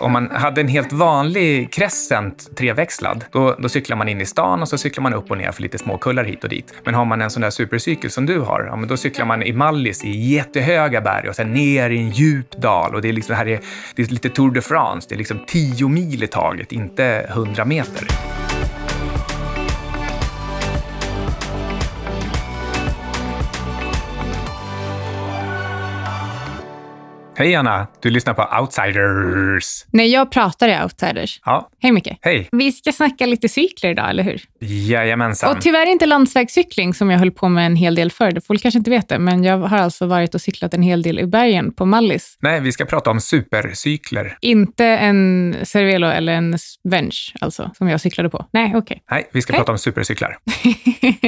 om man hade en helt vanlig Crescent treväxlad, då, då cyklar man in i stan och så cyklar man upp och ner för lite småkullar hit och dit. Men har man en sån där supercykel som du har, ja, men då cyklar man i Mallis i jättehöga berg och sen ner i en djup dal. Och det, är liksom, det här är, det är lite Tour de France, det är liksom 10 mil i taget, inte 100 meter. Hej Anna, du lyssnar på Outsiders. Nej, jag pratar i Outsiders. Ja, Hej Micke. hej. Vi ska snacka lite cykler idag, eller hur? Jajamensan. Och tyvärr inte landsvägscykling som jag höll på med en hel del förr. Får kanske inte veta, men jag har alltså varit och cyklat en hel del i bergen på Mallis. Nej, vi ska prata om supercykler. Inte en Cervelo eller en Venge, alltså, som jag cyklade på. Nej, okej. Nej, vi ska Hej. prata om supercyklar.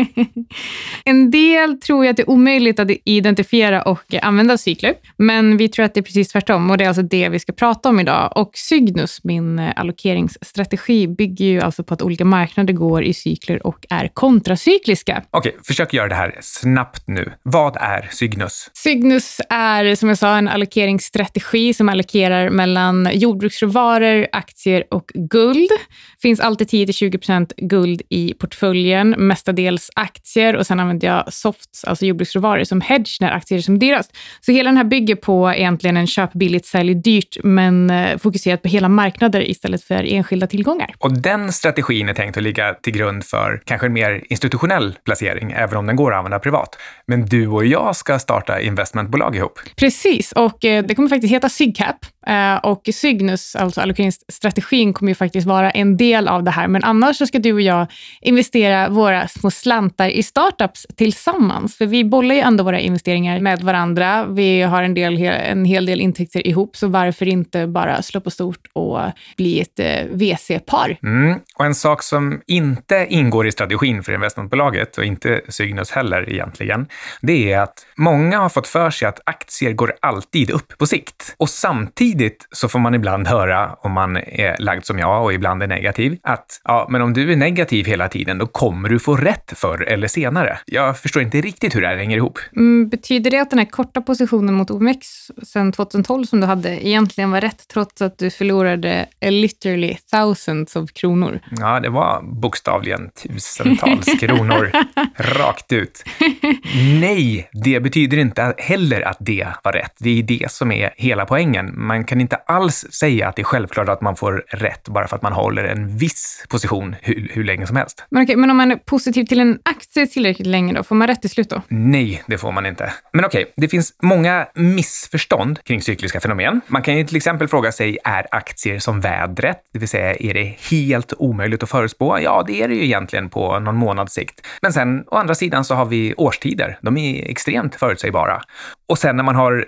en del tror jag att det är omöjligt att identifiera och använda cykler, men vi tror att det är precis tvärtom och det är alltså det vi ska prata om idag. Och Cygnus, min eh, allokeringsstrategi, bygger ju alltså på att olika marknader går i cykler och är kontracykliska. Okej, försök göra det här snabbt nu. Vad är Cygnus? Cygnus är, som jag sa, en allokeringsstrategi som allokerar mellan jordbruksråvaror, aktier och guld. finns alltid 10-20% guld i portföljen, mestadels aktier och sen använder jag softs, alltså jordbruksråvaror, som hedge när aktier är som dyrast. Så hela den här bygger på egentligen en köp billigt, sälj dyrt, men eh, fokuserat på hela marknader istället för enskilda tillgångar. Och den strategin är tänkt att ligga till grund för kanske en mer institutionell placering, även om den går att använda privat. Men du och jag ska starta investmentbolag ihop. Precis, och eh, det kommer faktiskt heta SygCap. Eh, och Cygnus, alltså allokeringsstrategin, kommer ju faktiskt vara en del av det här. Men annars så ska du och jag investera våra små slantar i startups tillsammans. För vi bollar ju ändå våra investeringar med varandra. Vi har en, del, en hel del intäkter ihop, så varför inte bara slå på stort och bli ett eh, VC-par? Mm. Och en sak som inte ingår i strategin för investmentbolaget och inte Cygnus heller egentligen, det är att många har fått för sig att aktier går alltid upp på sikt. Och samtidigt så får man ibland höra, om man är lagd som jag och ibland är negativ, att ja, men om du är negativ hela tiden, då kommer du få rätt förr eller senare. Jag förstår inte riktigt hur det här hänger ihop. Mm, betyder det att den här korta positionen mot OMX sedan 2012 som du hade egentligen var rätt, trots att du förlorade literally thousands of kronor? Ja, det var bokstavligen tusentals kronor rakt ut. Nej, det betyder inte heller att det var rätt. Det är det som är hela poängen. Man kan inte alls säga att det är självklart att man får rätt bara för att man håller en viss position hur, hur länge som helst. Men, okej, men om man är positiv till en aktie tillräckligt länge, då får man rätt till slut då? Nej, det får man inte. Men okej, det finns många missförstånd kring cykliska fenomen. Man kan ju till exempel fråga sig, är aktier som vädret? Det vill säga, är det helt omöjligt att förutspå? Ja, det är det ju egentligen på någon månads sikt. Men sen, å andra sidan, så har vi årstider. De är extremt förutsägbara. Och sen när man har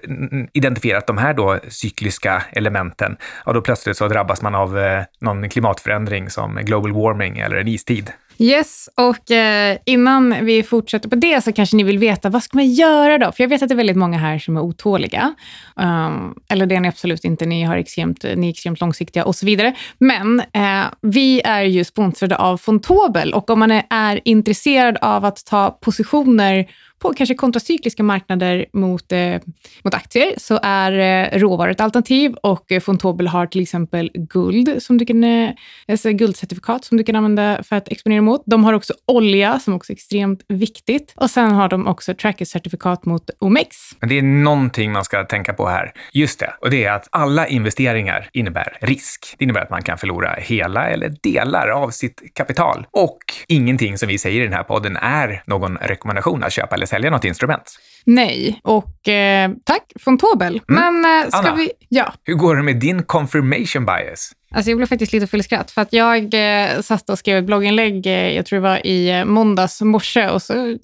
identifierat de här då cykliska elementen, ja, då plötsligt så drabbas man av eh, någon klimatförändring som global warming eller en istid. Yes, och eh, innan vi fortsätter på det så kanske ni vill veta vad ska man göra då? För jag vet att det är väldigt många här som är otåliga. Um, eller det är ni absolut inte, ni, har extremt, ni är extremt långsiktiga och så vidare. Men eh, vi är ju sponsrade av Fontobel och om man är, är intresserad av att ta positioner på kanske kontracykliska marknader mot, eh, mot aktier så är eh, råvaror ett alternativ och eh, Fontobel har till exempel guld, som du kan, eh, alltså guldcertifikat som du kan använda för att exponera mot. De har också olja som också är extremt viktigt och sen har de också trackercertifikat mot OMX. Men det är någonting man ska tänka på här. Just det, och det är att alla investeringar innebär risk. Det innebär att man kan förlora hela eller delar av sitt kapital. Och ingenting som vi säger i den här podden är någon rekommendation att köpa eller sälja något instrument. Nej, och eh, tack Fontobel. Men eh, ska Mm. Anna. vi... Ja. Hur går det med din confirmation bias? Alltså jag blev faktiskt lite full i skratt för att jag eh, satt och skrev ett blogginlägg, eh, jag tror det var i eh, måndags morse och så hade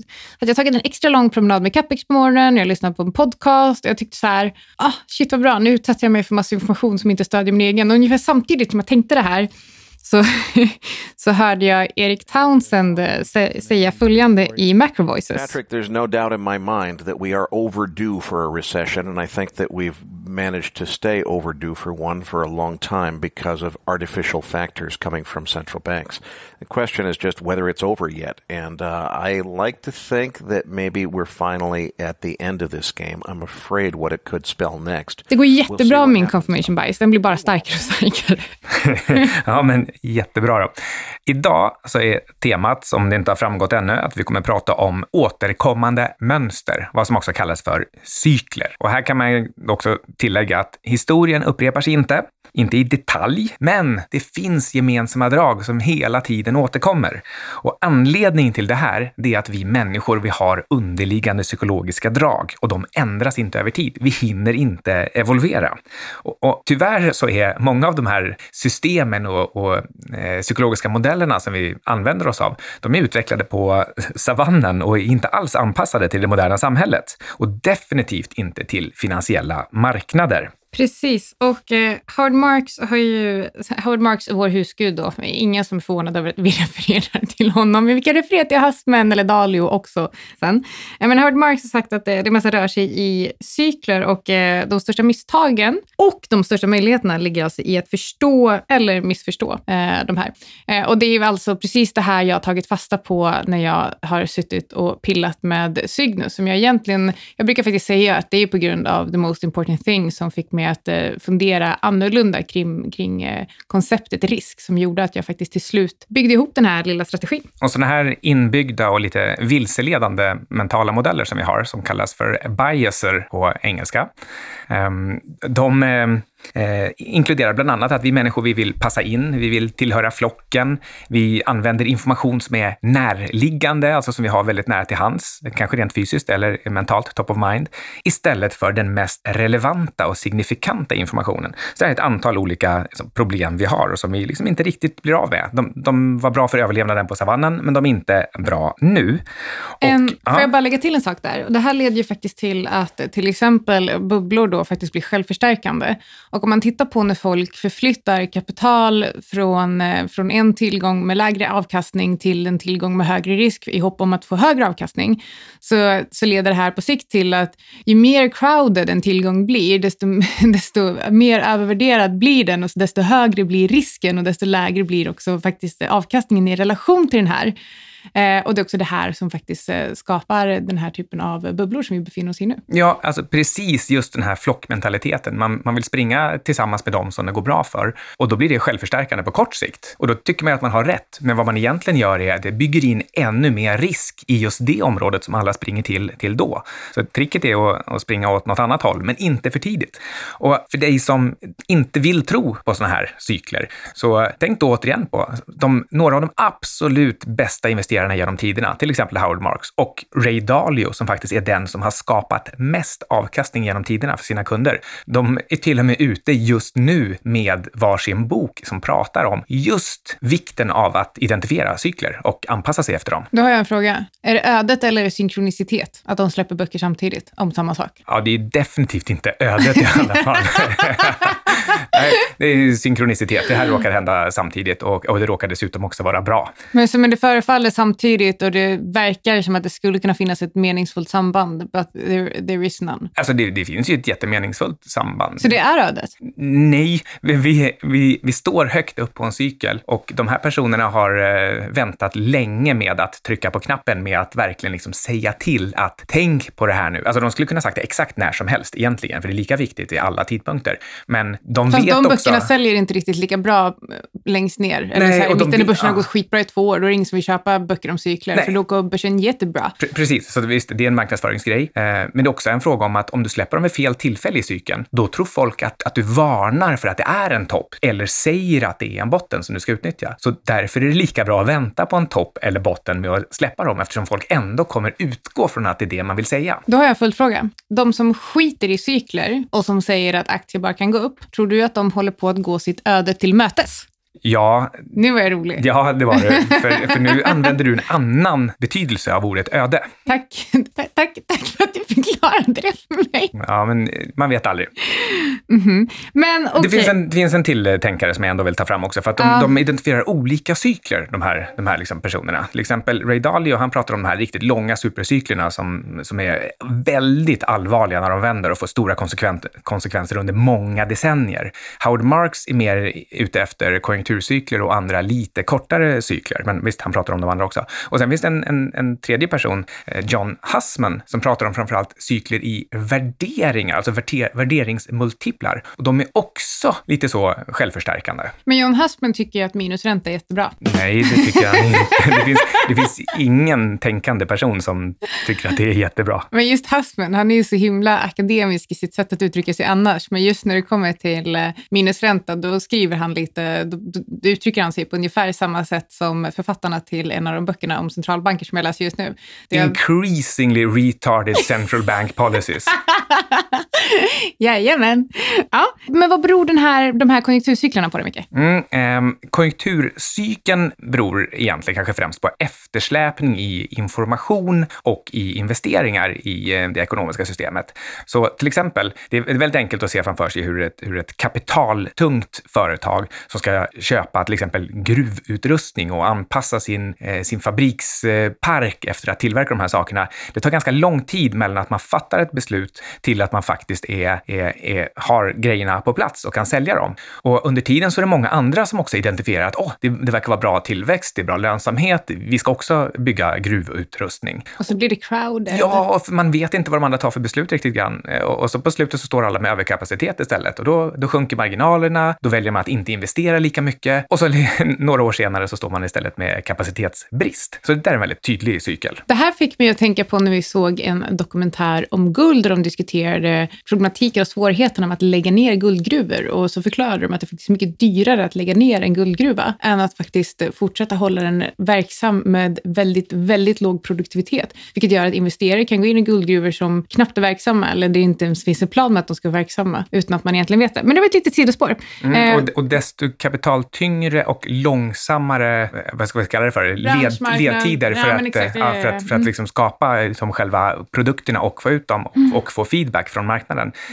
jag tagit en extra lång promenad med Capex på morgonen, jag lyssnade på en podcast och jag tyckte så här, ah, shit vad bra, nu utsätter jag mig för massa information som inte stödjer min egen. Och ungefär samtidigt som jag tänkte det här så, så hörde jag Erik Townsend eh, sä- säga följande i Macro Voices. Patrick, there's no doubt in my mind that we are overdue for a recession, and I think that we've managed to stay overdue for one for a long time because of artificial factors coming from central banks. The question is just whether it's over yet. And uh, I like to think that maybe we're finally at the end of this game. I'm afraid what it could spell next. Det går jättebra med min confirmation bias. Den blir bara starkare och starkare. ja, men jättebra då. Idag så är temat, som det inte har framgått ännu, att vi kommer prata om återkommande mönster, vad som också kallas för cykler. Och här kan man också tillägga att historien upprepar sig inte, inte i detalj, men det finns gemensamma drag som hela tiden återkommer. Och anledningen till det här, det är att vi människor, vi har underliggande psykologiska drag och de ändras inte över tid. Vi hinner inte evolvera. Och, och tyvärr så är många av de här systemen och, och eh, psykologiska modellerna som vi använder oss av, de är utvecklade på savannen och är inte alls anpassade till det moderna samhället. Och definitivt inte till finansiella marknader. Precis, och eh, Howard Marks har ju, Howard Marks är vår husgud då, ingen som är förvånad över att vi refererar till honom, men vi kan referera till Hassman eller Dalio också sen. Eh, men Howard Marks har sagt att det, det mesta rör sig i cykler och eh, de största misstagen och de största möjligheterna ligger alltså i att förstå eller missförstå eh, de här. Eh, och det är alltså precis det här jag har tagit fasta på när jag har suttit och pillat med Cygnus, som jag egentligen, jag brukar faktiskt säga att det är på grund av the most important thing som fick mig med att eh, fundera annorlunda kring, kring eh, konceptet risk som gjorde att jag faktiskt till slut byggde ihop den här lilla strategin. Och sådana här inbyggda och lite vilseledande mentala modeller som vi har, som kallas för biaser på engelska, ehm, de ehm, eh, inkluderar bland annat att vi människor vi vill passa in, vi vill tillhöra flocken, vi använder information som är närliggande, alltså som vi har väldigt nära till hands, kanske rent fysiskt eller mentalt, top of mind, istället för den mest relevanta och signifikanta informationen. Så det är ett antal olika liksom, problem vi har och som vi liksom inte riktigt blir av med. De, de, var bra för överlevnaden på savannen, men de är inte bra nu. Och, en, får jag bara lägga till en sak där? Det här leder ju faktiskt till att till exempel bubblor då faktiskt blir självförstärkande. Och om man tittar på när folk förflyttar kapital från, eh, från en tillgång med lägre avkastning till en tillgång med högre risk i hopp om att få högre avkastning, så, så leder det här på sikt till att ju mer crowded en tillgång blir, desto, desto mer övervärderad blir den och desto högre blir risken och desto lägre blir också faktiskt avkastningen i relation till den här. Eh, och det är också det här som faktiskt eh, skapar den här typen av bubblor som vi befinner oss i nu. Ja, alltså precis just den här flockmentaliteten. Man, man vill springa tillsammans med dem som det går bra för och då blir det självförstärkande på kort sikt. Och då tycker man att man har rätt. Men vad man egentligen gör är att det bygger in ännu mer risk i just det området som alla springer till, till då. Så tricket är att, att springa åt något annat håll, men inte för tidigt. Och för dig som inte vill tro på sådana här cykler, så tänk då återigen på de, några av de absolut bästa investeringarna investerarna genom tiderna, till exempel Howard Marks och Ray Dalio som faktiskt är den som har skapat mest avkastning genom tiderna för sina kunder. De är till och med ute just nu med varsin bok som pratar om just vikten av att identifiera cykler och anpassa sig efter dem. Då har jag en fråga. Är det ödet eller det synkronicitet att de släpper böcker samtidigt om samma sak? Ja, det är definitivt inte ödet i alla fall. Nej, det är synkronicitet. Det här råkar hända samtidigt och, och det råkar dessutom också vara bra. Men, men det förefaller samtidigt och det verkar som att det skulle kunna finnas ett meningsfullt samband, but there, there is none. Alltså det, det finns ju ett jättemeningsfullt samband. Så det är ödet? Nej, vi, vi, vi står högt upp på en cykel och de här personerna har eh, väntat länge med att trycka på knappen med att verkligen liksom säga till att tänk på det här nu. Alltså de skulle kunna sagt det exakt när som helst egentligen, för det är lika viktigt i alla tidpunkter. Men de Fast vet de också... böckerna säljer inte riktigt lika bra eh, längst ner. Eller Nej, så här, de mitten i börsen har gått skitbra i två år, då är det ingen som vill köpa böcker om cykler, Nej. för då går börsen jättebra. Pre- Precis, så visst, det är en marknadsföringsgrej. Eh, men det är också en fråga om att om du släpper dem vid fel tillfälle i cykeln, då tror folk att, att du varnar för att det är en topp eller säger att det är en botten som du ska utnyttja. Så därför är det lika bra att vänta på en topp eller botten med att släppa dem eftersom folk ändå kommer utgå från att det är det man vill säga. Då har jag en följdfråga. De som skiter i cykler och som säger att aktier bara kan gå upp, tror du att de håller på att gå sitt öde till mötes? Ja, Nu var jag rolig. ja det var det. För, för nu använder du en annan betydelse av ordet öde. Tack. tack, tack, för att du förklarade det för mig. Ja, men man vet aldrig. Mhm. Men okej. Det finns en, det finns en till eh, tänkare som jag ändå vill ta fram också, för att de, Ja. de identifierar olika cykler, de här, de här liksom personerna. Till exempel Ray Dalio, han pratar om de här riktigt långa supercyklerna som, som är väldigt allvarliga när de vänder och får stora konsekvenser under många decennier. Howard Marks är mer ute efter konjunkturcykler och andra lite kortare cykler, men visst, han pratar om de andra också. Och sen finns det en, en, en tredje person, eh, John Hussman, som pratar om framförallt cykler i värderingar, alltså värder, värderingsmultiplar. Och de är också lite så självförstärkande. Men John Husman tycker ju att minusränta är jättebra. Nej, det tycker han inte. Det finns, det finns ingen tänkande person som tycker att det är jättebra. Men just Husman, han är ju så himla akademisk i sitt sätt att uttrycka sig annars. Men just när det kommer till eh, minusränta, då skriver han lite, då, då, uttrycker han sig på ungefär samma sätt som författarna till en av de böckerna om centralbanker som jag läser just nu. Increasingly retarded central bank policies. jajamän. Ja, men vad beror den här, de här konjunkturcyklarna på det, Micke? Mm, ehm, konjunkturcykeln beror egentligen kanske främst på eftersläpning i information och i investeringar i eh, det ekonomiska systemet. Så till exempel, det är väldigt enkelt att se framför sig hur ett, hur ett kapitaltungt företag som ska köpa till exempel gruvutrustning och anpassa sin, eh, sin fabrikspark eh, efter att tillverka de här sakerna. Det tar ganska lång tid mellan att man fattar ett beslut till att man faktiskt är, är, är, har grejerna på plats och kan sälja dem. Och under tiden så är det många andra som också identifierar att oh, det, det verkar vara bra tillväxt, det är bra lönsamhet, vi ska också bygga gruvutrustning. Och så blir det crowded. Ja, man vet inte vad de andra tar för beslut riktigt grann. Eh, Och, och så på slutet så står alla med överkapacitet istället och då, då sjunker marginalerna, då väljer man att inte investera lika mycket och så några år senare så står man istället med kapacitetsbrist. Så det där är en väldigt tydlig cykel. Det här fick mig att tänka på när vi såg en dokumentär om guld där de diskuterade problematiken och svårigheterna med att lägga ner guldgruvor. Och så förklarade de att det faktiskt är mycket dyrare att lägga ner en guldgruva än att faktiskt fortsätta hålla den verksam med väldigt, väldigt låg produktivitet. Vilket gör att investerare kan gå in i guldgruvor som knappt är verksamma eller det inte ens finns en plan med att de ska vara verksamma utan att man egentligen vet det. Men det var ett litet sidospår. Mm, Eh, och, och desto kapitaltyngre och långsammare, eh, vad ska vi kalla det för, Led, ledtider för Ja, att, exakt, eh, ja, för att, för att Mm. liksom skapa liksom själva produkterna och få ut dem och, och få feedback från marknaden.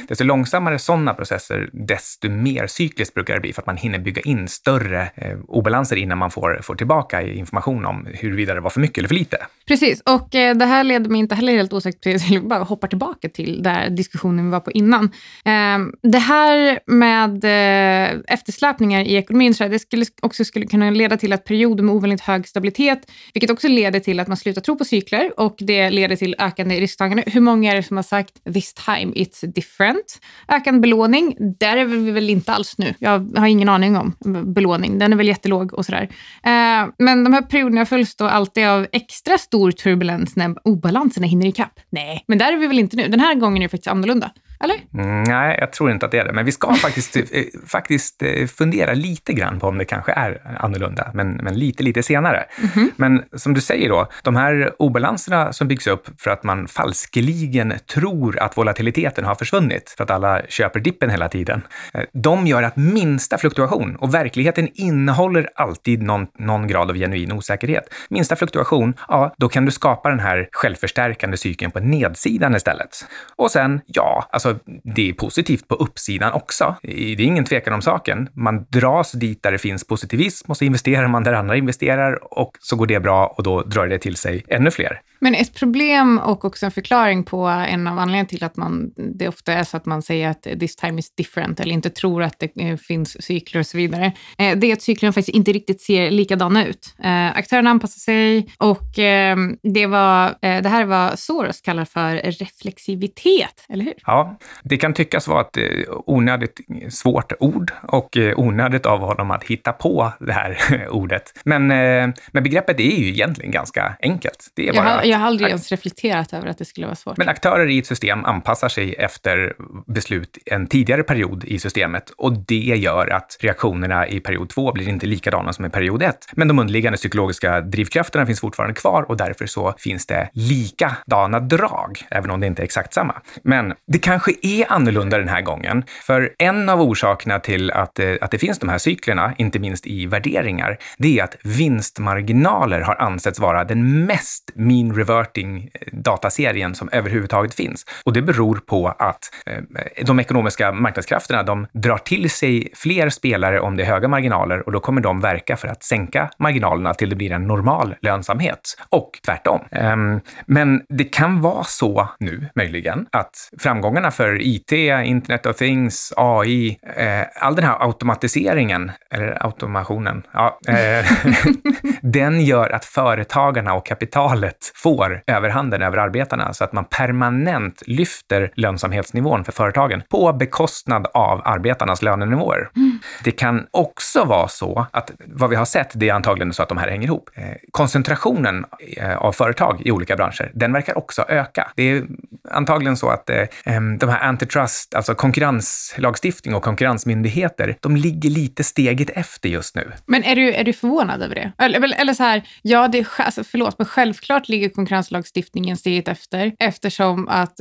Desto långsammare sådana processer, desto mer cykliskt brukar det bli för att man hinner bygga in större eh, obalanser innan man får, får tillbaka information om huruvida det var för mycket eller för lite. Precis, och eh, det här leder mig inte heller helt osökt till, till bara hoppar tillbaka till där diskussionen vi var på innan. Eh, det här med eh, eftersläpningar i ekonomin, så här, det skulle också skulle kunna leda till att perioder med ovanligt hög stabilitet, vilket också leder till att man slutar tro på cykler och det leder till ökande risktagande. Hur många är det som har sagt this time it's different? ökad belåning, där är vi väl inte alls nu. Jag har ingen aning om belåning, den är väl jättelåg och sådär. Eh, men de här perioderna följs då alltid av extra stor turbulens när obalanserna hinner ikapp. Nej, men där är vi väl inte nu. Den här gången är det faktiskt annorlunda. Eller? Mm, nej, jag tror inte att det är det. Men vi ska faktiskt, eh, faktiskt eh, fundera lite grann på om det kanske är annorlunda, men, men lite, lite senare. Men som du säger då, de här obalanserna som byggs upp för att man falskeligen tror att volatiliteten har försvunnit, för att alla köper dippen hela tiden, eh, de gör att minsta fluktuation, och verkligheten innehåller alltid någon, någon grad av genuin osäkerhet. Minsta fluktuation, ja, då kan du skapa den här självförstärkande cykeln på nedsidan istället. Och sen, ja, alltså Alltså, det är positivt på uppsidan också. Det är ingen tvekan om saken. Man dras dit där det finns positivism och så investerar man där andra investerar och så går det bra och då drar det till sig ännu fler. Men ett problem och också en förklaring på en av anledningarna till att man, det ofta är så att man säger att this time is different eller inte tror att det eh, finns cykler och så vidare. Eh, Det är att cyklerna faktiskt inte riktigt ser likadana ut. Eh, Aktörerna anpassar sig och eh, det, var, det här är vad Soros kallar för reflexivitet, eller hur? Ja, det kan tyckas vara ett onödigt svårt ord och onödigt av honom att hitta på det här ordet. Men, men begreppet är ju egentligen ganska enkelt. Det är bara jag har aldrig ens reflekterat över att det skulle vara svårt. Men aktörer i ett system anpassar sig efter beslut en tidigare period i systemet och det gör att reaktionerna i period två blir inte likadana som i period ett. Men de underliggande psykologiska drivkrafterna finns fortfarande kvar och därför så finns det likadana drag, även om det inte är exakt samma. Men det kanske är annorlunda den här gången, för en av orsakerna till att, eh, att det finns de här cyklerna, inte minst i värderingar, det är att vinstmarginaler har ansetts vara den mest mean reverting eh, dataserien som överhuvudtaget finns. Och det beror på att eh, de ekonomiska marknadskrafterna, de drar till sig fler spelare om det är höga marginaler och då kommer de verka för att sänka marginalerna till det blir en normal lönsamhet. Och tvärtom. Ehm, men det kan vara så nu, möjligen, att framgångarna för IT, Internet of Things, AI, eh, all den här automatiseringen, eller automationen, ja, den gör att företagarna och kapitalet får överhanden över arbetarna så att man permanent lyfter lönsamhetsnivån för företagen på bekostnad av arbetarnas lönenivåer. Mm. Det kan också vara så att vad vi har sett, det är antagligen så att de här hänger ihop. Eh, koncentrationen eh, av företag i olika branscher, den verkar också öka. Det är antagligen så att eh, de här antitrust, alltså konkurrenslagstiftning och konkurrensmyndigheter, de ligger lite steget efter just nu. Men är du, är du förvånad över det? Eller, eller så här, ja, det är, alltså, förlåt, men självklart ligger konkurrenslagstiftningen steget efter eftersom att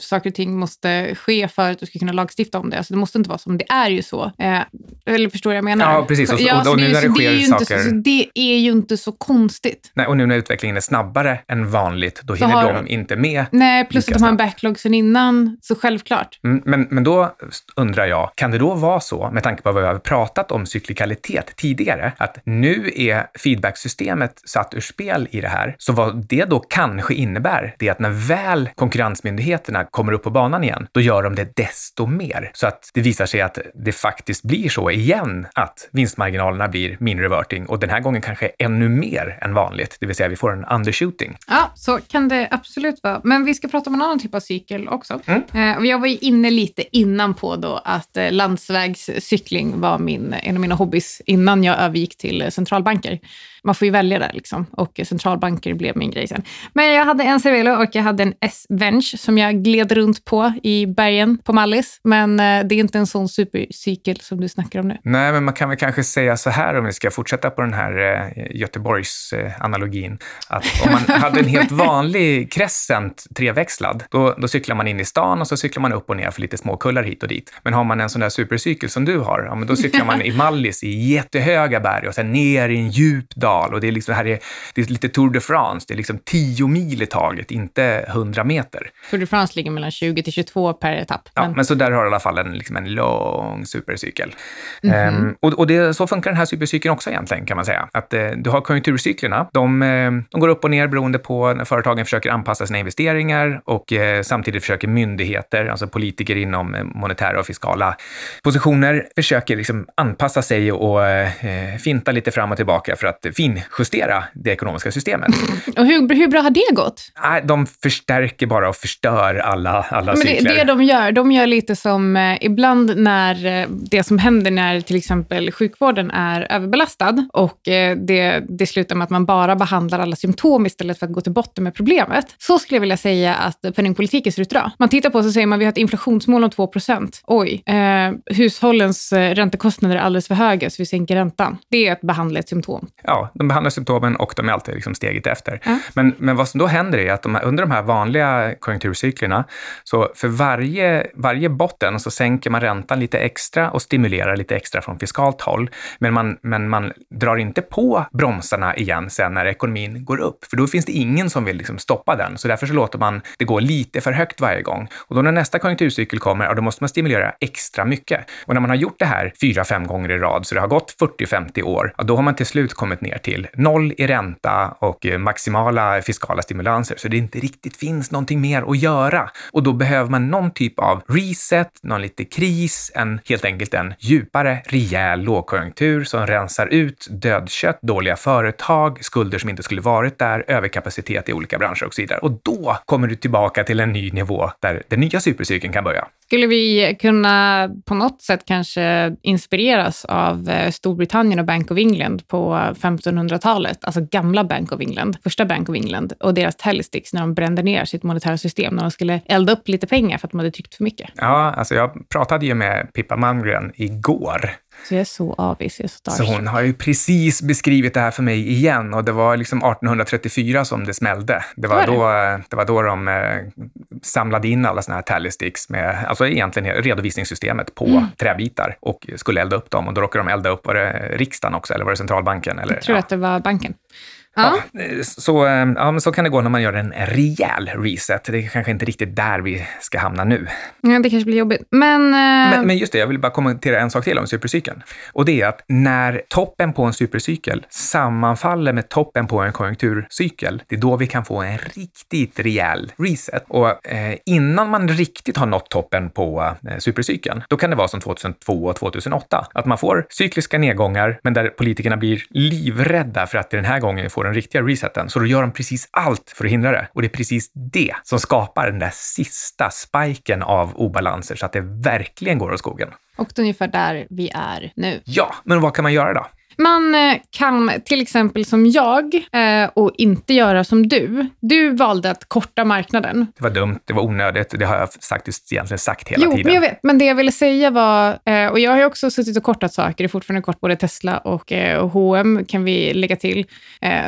saker och ting måste ske för att du ska kunna lagstifta om det. Alltså, det måste inte vara som det är ju så. Eh, eller förstår du vad jag menar? Ja, precis. Och, ja, och, och nu när det, sker det saker... Inte, det är ju inte så konstigt. Nej, och nu när utvecklingen är snabbare än vanligt, då hinner har, de inte med. Nej, plus att de har en backlog sen innan, så självklart. Mm, men, men då undrar jag, kan det då vara så, med tanke på vad vi har pratat om cyklikalitet tidigare, att nu är feedbacksystemet satt ur spel i det här, så vad det då kanske innebär, det att när väl konkurrensmyndigheterna kommer upp på banan igen, då gör de det desto mer. Så att det visar sig att det faktiskt blir så igen, att vinstmarginalerna blir min reverting och den här gången kanske ännu mer än vanligt, det vill säga vi får en undershooting. Ja, så kan det absolut vara. Men vi ska prata om en annan typ av cykel också. Mm. Eh, jag var ju inne lite innan på då att eh, landsvägscykling var min, en av mina hobbys innan jag övergick till centralbanker man får ju välja där liksom. Och centralbanker blev min grej sen. Men jag hade en Cervelo och jag hade en S-Venge som jag gled runt på i bergen på Mallis. Men eh, det är inte en sån supercykel som du snackar om nu. Nej, men man kan väl kanske säga så här om vi ska fortsätta på den här eh, Göteborgs-analogin. Att om man hade en helt vanlig Crescent treväxlad, då, då cyklar man in i stan och så cyklar man upp och ner för lite småkullar hit och dit. Men har man en sån där supercykel som du har, ja, men då cyklar man i Mallis i jättehöga berg och sen ner i en djup dal och det är, liksom, här är, det är lite Tour de France, det är liksom 10 mil i taget, inte 100 meter. Tour de France ligger mellan 20 till 22 per etapp. Men... Ja, men så där har du i alla fall en, liksom en lång supercykel. Mm -hmm. um, och och det, så funkar den här supercykeln också egentligen, kan man säga. Att uh, du har konjunkturcyklerna, de, uh, de, går upp och ner beroende på när företagen försöker anpassa sina investeringar och uh, samtidigt försöker myndigheter, alltså politiker inom monetära och fiskala positioner, försöker liksom anpassa sig och finta lite fram och tillbaka för att finjustera det ekonomiska systemet. Och hur, hur bra har det gått? de förstärker bara och förstör alla, alla Men cykler. Det, det de gör, de gör lite som eh, ibland när eh, det som händer när till exempel sjukvården är överbelastad och eh, det, det slutar med att man bara behandlar alla symptom istället för att gå till botten med problemet. Så skulle jag vilja säga att penningpolitiken ser ut idag. Man tittar på så säger man vi har ett inflationsmål om 2% Oj, eh, hushållens räntekostnader är alldeles för höga så vi sänker räntan. Det är att behandla ett symptom. Ja, de behandlar symptomen och de är alltid liksom steget efter. Mm. Men, men vad som då händer är att de här, under de här vanliga konjunkturcyklerna, så för varje, varje botten så sänker man räntan lite extra och stimulerar lite extra från fiskalt håll. Men man, men man drar inte på bromsarna igen sen när ekonomin går upp, för då finns det ingen som vill liksom stoppa den. Så därför så låter man det gå lite för högt varje gång. Och då när nästa konjunkturcykel kommer, ja, då måste man stimulera extra mycket. Och när man har gjort det här fyra, fem gånger i rad, så det har gått 40-50 år, ja, då har man till slut kommit ner till noll i ränta och eh, maximala fiskala stimulanser, så det inte riktigt finns någonting mer att göra. Och då behöver man någon typ av reset, någon lite kris, en, helt enkelt en djupare, rejäl lågkonjunktur som rensar ut dödkött, dåliga företag, skulder som inte skulle varit där, överkapacitet i olika branscher och så vidare. Och då kommer du tillbaka till en ny nivå där den nya supercykeln kan börja. Skulle vi kunna på något sätt kanske inspireras av eh, Storbritannien och Bank of England på 1500-talet, alltså gamla Bank of England, första Bank of England och deras tellysticks när de brände ner sitt monetära system, när de skulle elda upp lite pengar för att de hade tryckt för mycket. Ja, alltså jag pratade ju med Pippa Malmgren igår så jag är så avis, jag är så Så hon har ju precis beskrivit det här för mig igen och det var liksom 1834 som det smällde. Det var, då, det var då de eh, samlade in alla såna här tally sticks med, alltså egentligen redovisningssystemet på mm. träbitar och skulle elda upp dem och då råkade de elda upp, var det riksdagen också eller var det centralbanken? Eller, jag tror ja. att det var banken. Ja. ja. så, eh, ja, men så kan det gå när man gör en rejäl reset. Det är kanske inte riktigt där vi ska hamna nu. Ja, det kanske blir jobbigt. Men, uh... men, men, just det, jag vill bara kommentera en sak till om supercykeln. Och det är att när toppen på en supercykel sammanfaller med toppen på en konjunkturcykel, det är då vi kan få en riktigt rejäl reset. Och eh, innan man riktigt har nått toppen på eh, supercykeln, då kan det vara som 2002 och 2008, att man får cykliska nedgångar, men där politikerna blir livrädda för att den här gången får den riktiga reseten. Så då gör de precis allt för att hindra det. Och det är precis det som skapar den där sista spiken av obalanser så att det verkligen går åt skogen. Och det är ungefär där vi är nu. Ja, men vad kan man göra då? Man eh, kan till exempel som jag eh, och inte göra som du. Du valde att korta marknaden. Det var dumt, det var onödigt. Det har jag faktiskt egentligen sagt hela jo, tiden. Men jag vet, men det jag ville säga var, eh, och jag har ju också suttit och kortat saker, det är fortfarande kort både Tesla och, H&M kan vi lägga till,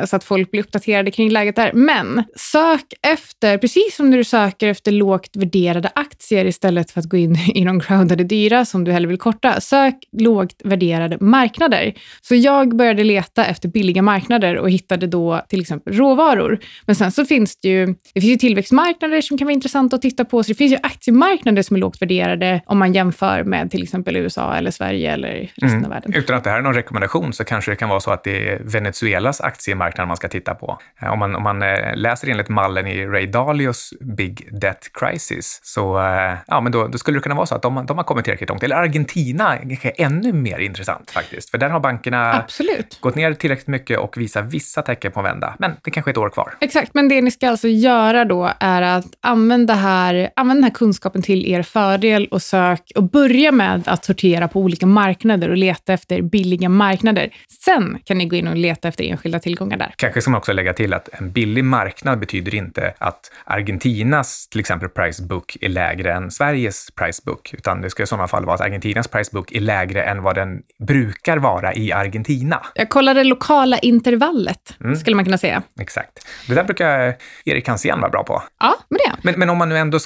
så att folk blir uppdaterade kring läget där. Men sök efter, precis som när du söker efter lågt värderade aktier istället för att gå in i de crowdade dyra som du hellre vill korta, sök lågt värderade marknader. Så jag började leta efter billiga marknader och hittade då till exempel råvaror. Men sen så finns det ju, det finns ju tillväxtmarknader som kan vara intressanta att titta på. Så det finns ju aktiemarknader som är lågt värderade om man jämför med till exempel USA eller Sverige eller resten mm. av världen. Utan att det här är någon rekommendation så kanske det kan vara så att det är Venezuelas aktiemarknad man ska titta på. Eh, om man, om man eh, läser enligt mallen i Ray Dalios Big Debt Crisis så eh, ja, men då, då skulle det kunna vara så att de, de har kommit tillräckligt långt. Eller Argentina är ännu mer intressant faktiskt, för där har bankerna Absolut. gått ner tillräckligt mycket och visar vissa tecken på att vända. Men det kanske är ett år kvar. Exakt, men det ni ska alltså göra då är att använda, här, använda den här kunskapen till er fördel och sök och börja med att sortera på olika marknader och leta efter billiga marknader. Sen kan ni gå in och leta efter enskilda tillgångar där. Kanske ska man också lägga till att en billig marknad betyder inte att Argentinas till exempel price book är lägre än Sveriges price book, utan det ska i sådana fall vara att Argentinas price book är lägre än vad den brukar vara i Argentina Argentina. Jag kollade lokala intervallet, mm. skulle man kunna säga. Exakt. Det där brukar Erik Hansén vara bra på. Ja, men det men, men om man nu ändå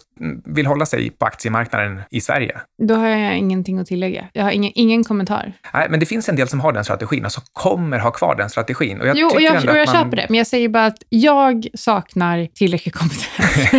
vill hålla sig på aktiemarknaden i Sverige? Då har jag ingenting att tillägga. Jag har ingen, ingen kommentar. Nej, men det finns en del som har den strategin och som kommer ha kvar den strategin. Och jag jo, och jag, och jag man... köper det, men jag säger bara att jag saknar tillräcklig kompetens.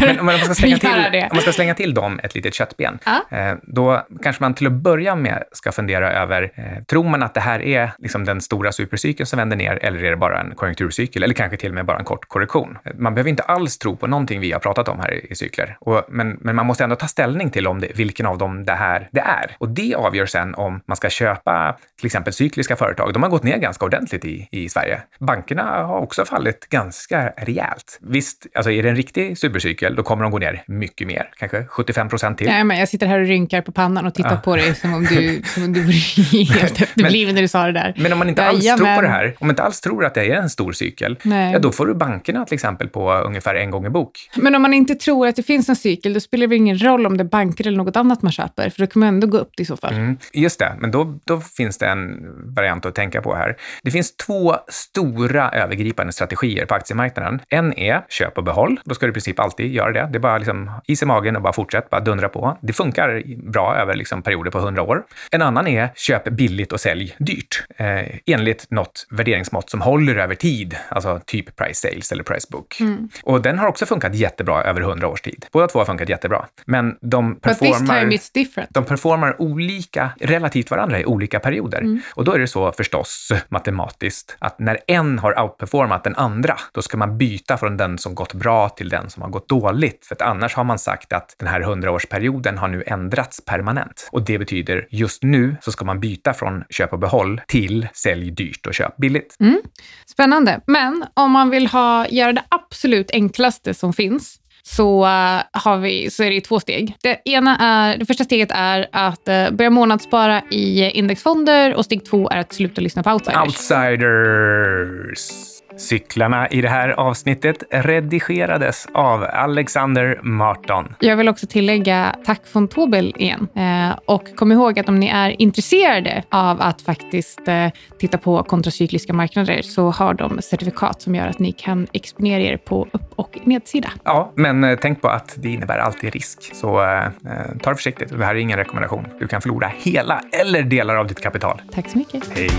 men om man, ska slänga till, om man ska slänga till dem ett litet köttben, ja. Eh, då kanske man till att börja med ska fundera över, eh, tror man att det här är liksom den stora supercykeln som vänder ner eller är det bara en konjunkturcykel eller kanske till och med bara en kort korrektion? Man behöver inte alls tro på någonting vi har pratat om här i cykler, och, men, men man måste ändå ta ställning till om det, vilken av dem det här det är. Och det avgör sen om man ska köpa till exempel cykliska företag. De har gått ner ganska ordentligt i, i Sverige. Bankerna har också fallit ganska rejält. Visst, alltså är det en riktig supercykel, då kommer de gå ner mycket mer, kanske 75 procent till. Nej, men jag sitter här och rynkar på pannan och tittar ja. på dig som om du, som om du vore helt efterbliven när du sa det där. Men om man inte alls Jajamän. tror på det här, om man inte alls tror att det är en stor cykel, Nej. ja då får du bankerna till exempel på ungefär en gång i bok. Men om man inte tror att det finns en cykel, då spelar det ingen roll om det är banker eller något annat man köper, för då kan man ändå gå upp i så fall. Mm, just det, men då, då finns det en variant att tänka på här. Det finns två stora övergripande strategier på aktiemarknaden. En är köp och behåll. Då ska du i princip alltid göra det. Det är bara liksom is i magen och bara fortsätt, bara dundra på. Det funkar bra över liksom perioder på 100 år. En annan är köp billigt och sälj dyrt eh, enligt något värderingsmått som håller över tid, alltså typ price sales eller price book. Mm. Och den har också funkat jättebra över hundra års tid. Båda två har funkat jättebra, men de performar, de performar olika relativt varandra i olika perioder. Mm. Och då är det så förstås matematiskt att när en har outperformat den andra, då ska man byta från den som gått bra till den som har gått dåligt. För att annars har man sagt att den här hundraårsperioden har nu ändrats permanent. Och det betyder just nu så ska man byta från köp och behåll till sälj dyrt och köp billigt. Mm. Spännande. Men om man vill ha, göra det absolut enklaste som finns, så, uh, har vi, så är det två steg. Det, ena är, det första steget är att uh, börja månadsspara i indexfonder och steg två är att sluta lyssna på outsiders. Outsiders. Cyklarna i det här avsnittet redigerades av Alexander Marton. Jag vill också tillägga tack von Tobel igen. Eh, och kom ihåg att om ni är intresserade av att faktiskt eh, titta på kontracykliska marknader så har de certifikat som gör att ni kan exponera er på upp och nedsida. Ja, men eh, tänk på att det innebär alltid risk. Så ta det försiktigt. Det här är ingen rekommendation. Du kan förlora hela eller delar av ditt kapital. Tack så mycket. Hej.